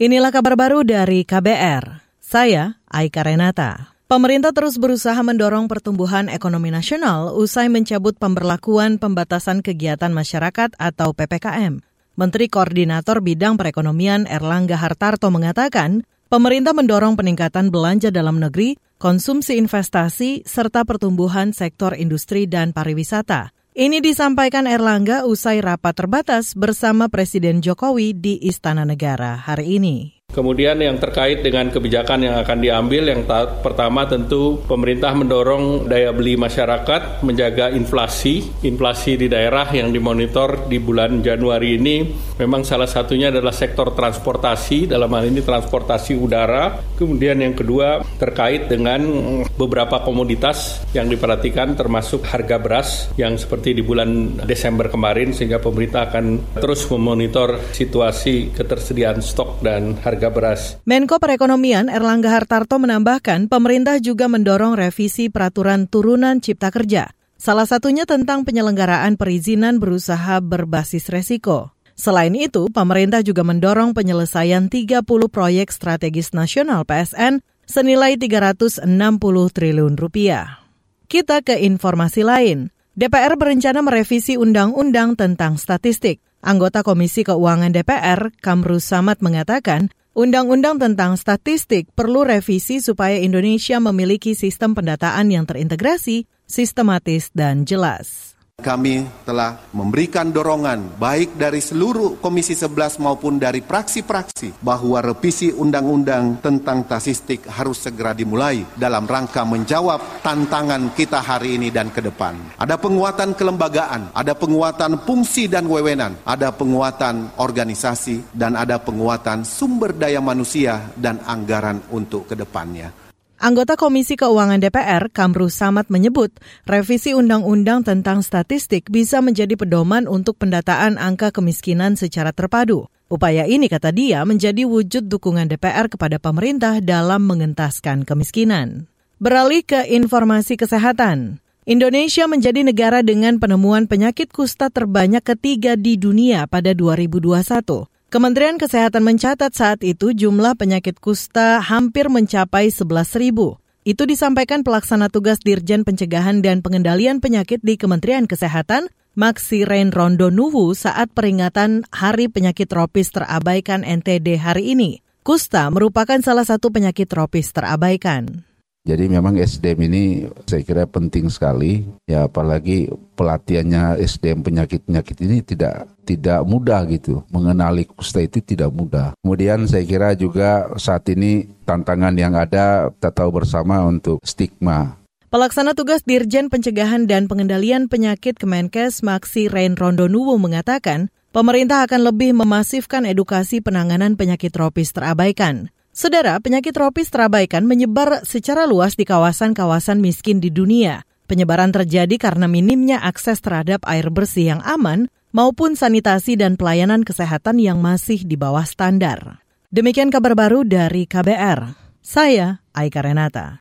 Inilah kabar baru dari KBR. Saya Aika Renata. Pemerintah terus berusaha mendorong pertumbuhan ekonomi nasional usai mencabut pemberlakuan pembatasan kegiatan masyarakat atau PPKM. Menteri Koordinator Bidang Perekonomian Erlangga Hartarto mengatakan, pemerintah mendorong peningkatan belanja dalam negeri, konsumsi investasi, serta pertumbuhan sektor industri dan pariwisata. Ini disampaikan Erlangga usai rapat terbatas bersama Presiden Jokowi di Istana Negara hari ini. Kemudian yang terkait dengan kebijakan yang akan diambil, yang pertama tentu pemerintah mendorong daya beli masyarakat, menjaga inflasi. Inflasi di daerah yang dimonitor di bulan Januari ini memang salah satunya adalah sektor transportasi, dalam hal ini transportasi udara. Kemudian yang kedua terkait dengan beberapa komoditas yang diperhatikan termasuk harga beras yang seperti di bulan Desember kemarin sehingga pemerintah akan terus memonitor situasi ketersediaan stok dan harga harga beras. Menko Perekonomian Erlangga Hartarto menambahkan pemerintah juga mendorong revisi peraturan turunan cipta kerja. Salah satunya tentang penyelenggaraan perizinan berusaha berbasis resiko. Selain itu, pemerintah juga mendorong penyelesaian 30 proyek strategis nasional PSN senilai 360 triliun rupiah. Kita ke informasi lain. DPR berencana merevisi undang-undang tentang statistik. Anggota Komisi Keuangan DPR, Kamru Samad mengatakan, Undang-undang tentang statistik perlu revisi supaya Indonesia memiliki sistem pendataan yang terintegrasi, sistematis, dan jelas. Kami telah memberikan dorongan baik dari seluruh Komisi 11 maupun dari praksi-praksi bahwa revisi undang-undang tentang statistik harus segera dimulai dalam rangka menjawab tantangan kita hari ini dan ke depan. Ada penguatan kelembagaan, ada penguatan fungsi dan wewenang, ada penguatan organisasi, dan ada penguatan sumber daya manusia dan anggaran untuk ke depannya. Anggota Komisi Keuangan DPR, Kamru Samad menyebut, revisi undang-undang tentang statistik bisa menjadi pedoman untuk pendataan angka kemiskinan secara terpadu. Upaya ini, kata dia, menjadi wujud dukungan DPR kepada pemerintah dalam mengentaskan kemiskinan. Beralih ke informasi kesehatan. Indonesia menjadi negara dengan penemuan penyakit kusta terbanyak ketiga di dunia pada 2021. Kementerian Kesehatan mencatat saat itu jumlah penyakit kusta hampir mencapai 11 ribu. Itu disampaikan pelaksana tugas Dirjen Pencegahan dan Pengendalian Penyakit di Kementerian Kesehatan, Maxi Rain Rondo Nuwu saat peringatan Hari Penyakit Tropis Terabaikan NTD hari ini. Kusta merupakan salah satu penyakit tropis terabaikan. Jadi memang SDM ini saya kira penting sekali ya apalagi pelatihannya SDM penyakit-penyakit ini tidak tidak mudah gitu. Mengenali kusta itu tidak mudah. Kemudian saya kira juga saat ini tantangan yang ada kita tahu bersama untuk stigma Pelaksana tugas Dirjen Pencegahan dan Pengendalian Penyakit Kemenkes Maksi Rain Rondonuwu mengatakan, pemerintah akan lebih memasifkan edukasi penanganan penyakit tropis terabaikan. Saudara, penyakit tropis terabaikan menyebar secara luas di kawasan-kawasan miskin di dunia. Penyebaran terjadi karena minimnya akses terhadap air bersih yang aman maupun sanitasi dan pelayanan kesehatan yang masih di bawah standar. Demikian kabar baru dari KBR. Saya Aika Renata.